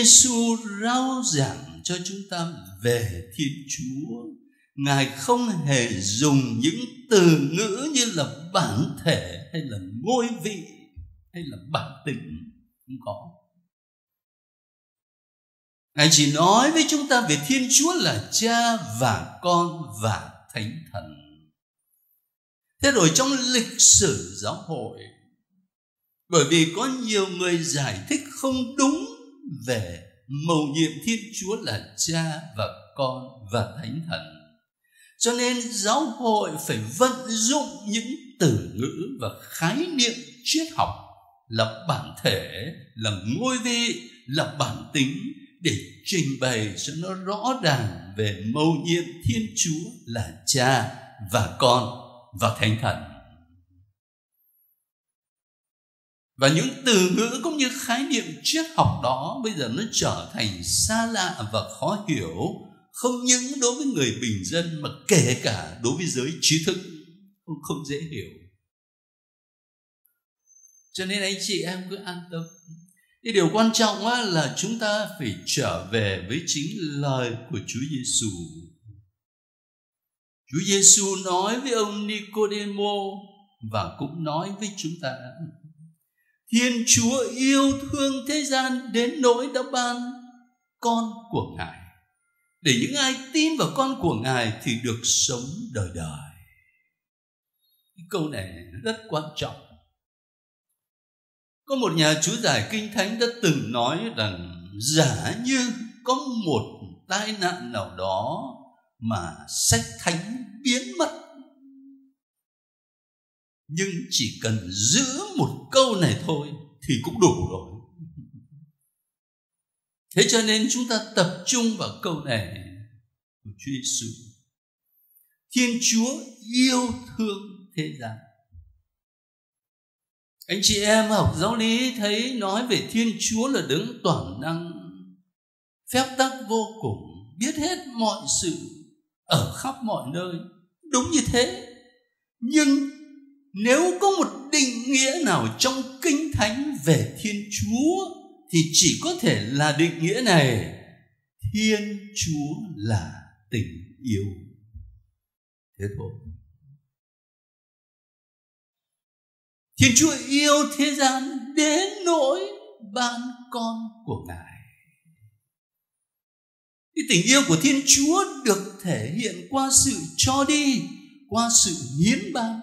Giêsu rao giảng cho chúng ta về Thiên Chúa. Ngài không hề dùng những từ ngữ như là bản thể hay là ngôi vị hay là bản tính không có Ngài chỉ nói với chúng ta về Thiên Chúa là Cha và Con và Thánh Thần. Thế rồi trong lịch sử giáo hội, bởi vì có nhiều người giải thích không đúng về mầu nhiệm Thiên Chúa là Cha và Con và Thánh Thần. Cho nên giáo hội phải vận dụng những từ ngữ và khái niệm triết học là bản thể, là ngôi vị, là bản tính để trình bày cho nó rõ ràng về mầu nhiệm Thiên Chúa là Cha và Con và Thánh Thần. Và những từ ngữ cũng như khái niệm triết học đó bây giờ nó trở thành xa lạ và khó hiểu không những đối với người bình dân mà kể cả đối với giới trí thức không, không dễ hiểu. Cho nên anh chị em cứ an tâm cái điều quan trọng á, là chúng ta phải trở về với chính lời của Chúa Giêsu. Chúa Giêsu nói với ông Nicodemo và cũng nói với chúng ta Thiên Chúa yêu thương thế gian đến nỗi đã ban con của Ngài để những ai tin vào con của Ngài thì được sống đời đời. Câu này rất quan trọng có một nhà chú giải kinh thánh đã từng nói rằng, giả như có một tai nạn nào đó mà sách thánh biến mất nhưng chỉ cần giữ một câu này thôi thì cũng đủ rồi. Thế cho nên chúng ta tập trung vào câu này của Chúa Giêsu. Thiên Chúa yêu thương thế gian. Anh chị em, học giáo lý thấy nói về thiên chúa là đứng toàn năng, phép tắc vô cùng, biết hết mọi sự ở khắp mọi nơi. Đúng như thế. Nhưng nếu có một định nghĩa nào trong kinh thánh về thiên chúa thì chỉ có thể là định nghĩa này thiên chúa là tình yêu thế thôi Thiên Chúa yêu thế gian đến nỗi ban con của Ngài. Cái tình yêu của Thiên Chúa được thể hiện qua sự cho đi, qua sự hiến ban.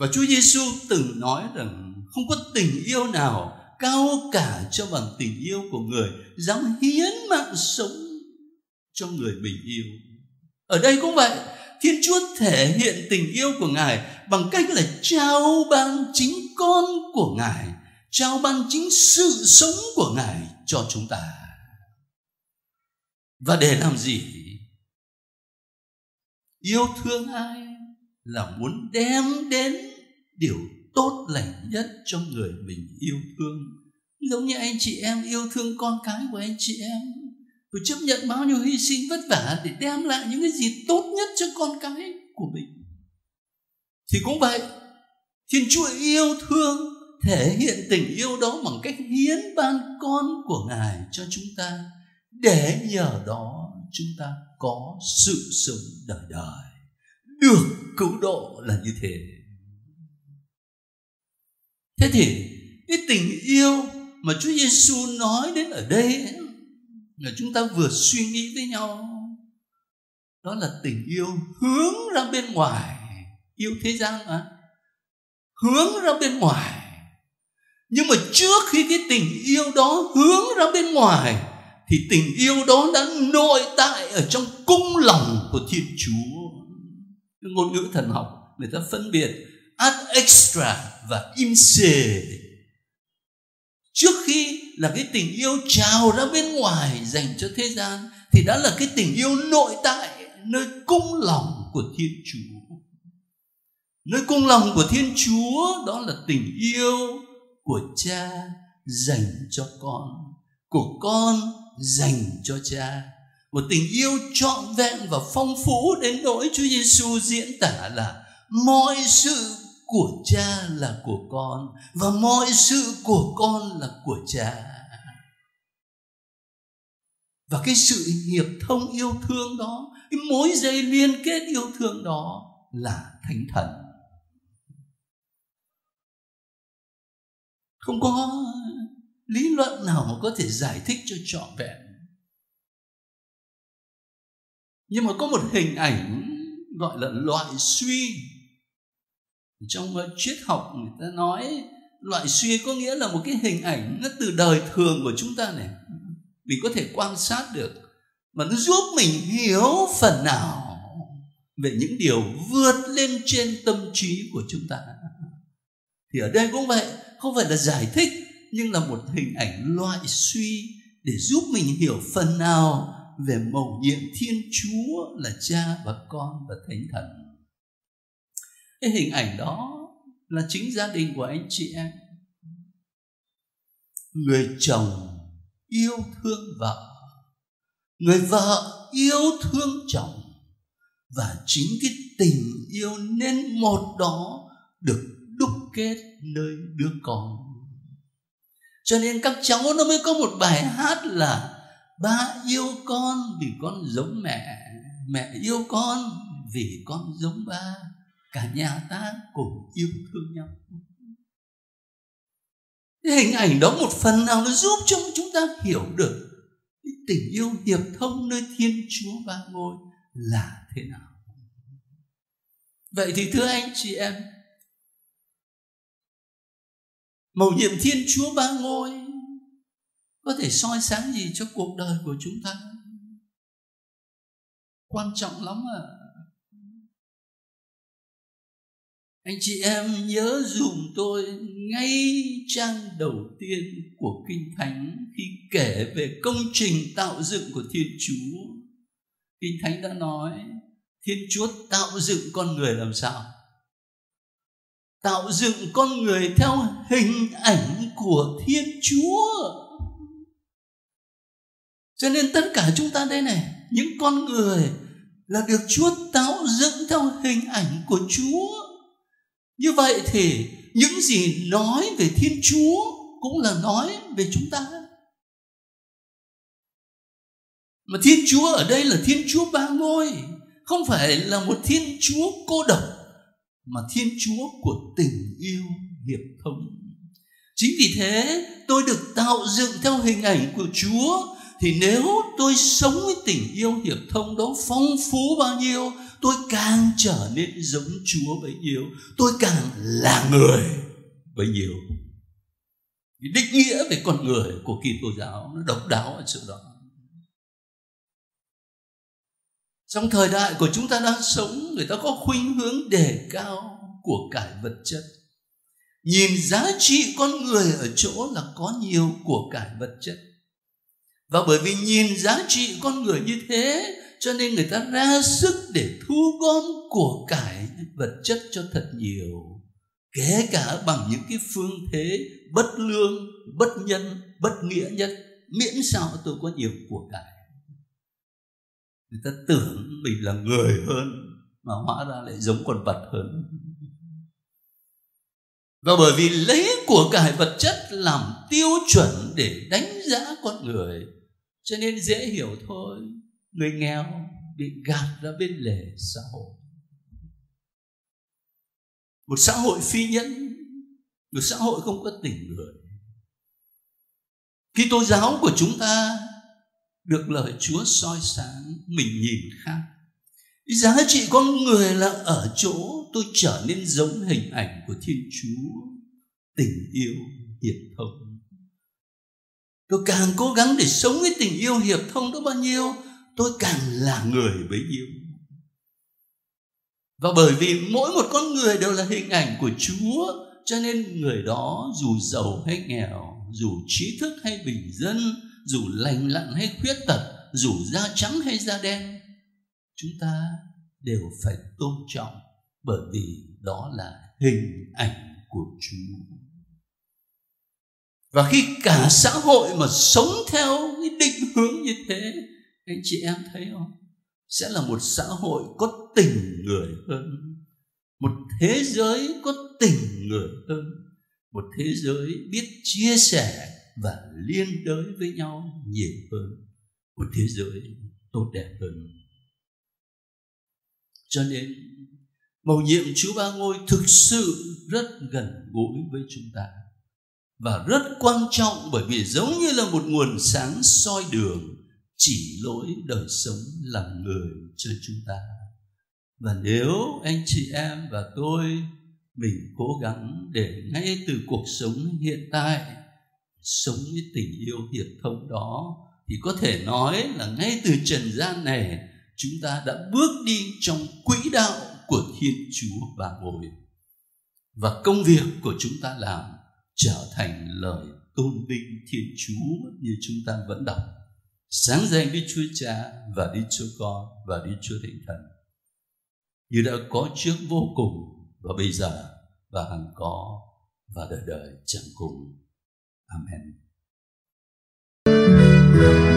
Và Chúa Giêsu từng nói rằng không có tình yêu nào cao cả cho bằng tình yêu của người dám hiến mạng sống cho người mình yêu. Ở đây cũng vậy, Thiên Chúa thể hiện tình yêu của Ngài bằng cách là trao ban chính con của Ngài, trao ban chính sự sống của Ngài cho chúng ta. Và để làm gì? Yêu thương ai là muốn đem đến điều tốt lành nhất cho người mình yêu thương. Giống như anh chị em yêu thương con cái của anh chị em và chấp nhận bao nhiêu hy sinh vất vả để đem lại những cái gì tốt nhất cho con cái của mình thì cũng vậy, thiên chúa yêu thương thể hiện tình yêu đó bằng cách hiến ban con của ngài cho chúng ta, để nhờ đó chúng ta có sự sống đời đời được cứu độ là như thế. Thế thì, cái tình yêu mà Chúa Giêsu nói đến ở đây là chúng ta vừa suy nghĩ với nhau, đó là tình yêu hướng ra bên ngoài. Yêu thế gian mà. Hướng ra bên ngoài. Nhưng mà trước khi cái tình yêu đó hướng ra bên ngoài, thì tình yêu đó đã nội tại ở trong cung lòng của thiên chúa ngôn ngữ thần học người ta phân biệt ad extra và im se trước khi là cái tình yêu trào ra bên ngoài dành cho thế gian, thì đã là cái tình yêu nội tại, nơi cung lòng của thiên chúa. Nơi cung lòng của thiên chúa, đó là tình yêu của cha dành cho con, của con dành cho cha một tình yêu trọn vẹn và phong phú đến nỗi Chúa Giêsu diễn tả là mọi sự của cha là của con và mọi sự của con là của cha. Và cái sự hiệp thông yêu thương đó, cái mối dây liên kết yêu thương đó là thánh thần. Không có lý luận nào mà có thể giải thích cho trọn vẹn nhưng mà có một hình ảnh gọi là loại suy. Trong triết học người ta nói, loại suy có nghĩa là một cái hình ảnh nó từ đời thường của chúng ta này. Mình có thể quan sát được, mà nó giúp mình hiểu phần nào về những điều vượt lên trên tâm trí của chúng ta. Thì ở đây cũng vậy, không phải là giải thích, nhưng là một hình ảnh loại suy để giúp mình hiểu phần nào về mầu nhiệm thiên chúa là cha và con và thánh thần. Cái hình ảnh đó là chính gia đình của anh chị em. Người chồng yêu thương vợ, người vợ yêu thương chồng, và chính cái tình yêu nên một đó được đúc kết nơi đứa con. Cho nên các cháu nó mới có một bài hát là ba yêu con vì con giống mẹ mẹ yêu con vì con giống ba. Cả nhà ta cùng yêu thương nhau. Cái hình ảnh đó một phần nào nó giúp cho chúng ta hiểu được cái tình yêu hiệp thông nơi thiên chúa ba ngôi là thế nào. Vậy thì thưa anh chị em, mầu nhiệm thiên chúa ba ngôi có thể soi sáng gì cho cuộc đời của chúng ta? Quan trọng lắm à. Anh chị em nhớ dùm tôi ngay trang đầu tiên của kinh thánh khi kể về công trình tạo dựng của thiên chúa. Kinh thánh đã nói, thiên chúa tạo dựng con người làm sao? Tạo dựng con người theo hình ảnh của thiên chúa cho nên tất cả chúng ta đây này, những con người là được chúa tạo dựng theo hình ảnh của chúa. Như vậy thì những gì nói về thiên chúa cũng là nói về chúng ta. Mà thiên chúa ở đây là thiên chúa ba ngôi, không phải là một thiên chúa cô độc, mà thiên chúa của tình yêu hiệp thông chính vì thế, tôi được tạo dựng theo hình ảnh của chúa thì nếu tôi sống với tình yêu hiệp thông đó phong phú bao nhiêu, tôi càng trở nên giống chúa bấy nhiêu. Tôi càng là người bấy nhiêu. Định nghĩa về con người của kỳ tô giáo nó độc đáo ở chỗ đó. Trong thời đại của chúng ta đang sống, người ta có khuynh hướng đề cao của cải vật chất. Nhìn giá trị con người ở chỗ là có nhiều của cải vật chất và bởi vì nhìn giá trị con người như thế, cho nên người ta ra sức để thu gom của cải vật chất cho thật nhiều. Kể cả bằng những cái phương thế bất lương, bất nhân, bất nghĩa nhất, miễn sao tôi có nhiều của cải. Người ta tưởng mình là người hơn, mà hóa ra lại giống con vật hơn. Và bởi vì lấy của cải vật chất làm tiêu chuẩn để đánh giá con người cho nên dễ hiểu thôi. Người nghèo bị gạt ra bên lề xã hội. Một xã hội phi nhân, một xã hội không có tình người. Khi tôn giáo của chúng ta được lời Chúa soi sáng, mình nhìn khác. Giá trị con người là ở chỗ tôi trở nên giống hình ảnh của Thiên Chúa, tình yêu hiệp thông tôi càng cố gắng để sống với tình yêu hiệp thông đó bao nhiêu, tôi càng là người bấy nhiêu. Và bởi vì mỗi một con người đều là hình ảnh của chúa, cho nên người đó dù giàu hay nghèo, dù trí thức hay bình dân, dù lành lặn hay khuyết tật, dù da trắng hay da đen, chúng ta đều phải tôn trọng bởi vì đó là hình ảnh của chúa và khi cả xã hội mà sống theo cái định hướng như thế, anh chị em thấy không? Sẽ là một xã hội có tình người hơn. Một thế giới có tình người hơn. Một thế giới biết chia sẻ và liên đới với nhau nhiều hơn. Một thế giới tốt đẹp hơn. Cho nên, mầu nhiệm Chúa Ba Ngôi thực sự rất gần gũi với chúng ta và rất quan trọng bởi vì giống như là một nguồn sáng soi đường, chỉ lỗi đời sống làm người cho chúng ta. Và nếu anh chị em và tôi, mình cố gắng để ngay từ cuộc sống hiện tại, sống với tình yêu hiệp thông đó, thì có thể nói là ngay từ trần gian này, chúng ta đã bước đi trong quỹ đạo của thiên chúa và ngồi và công việc của chúng ta làm trở thành lời tôn vinh Thiên Chúa như chúng ta vẫn đọc. Sáng danh Đức Chúa Cha và Đức Chúa Con và Đức Chúa Thánh Thần. Như đã có trước vô cùng và bây giờ và hằng có và đời đời chẳng cùng. Amen. thank you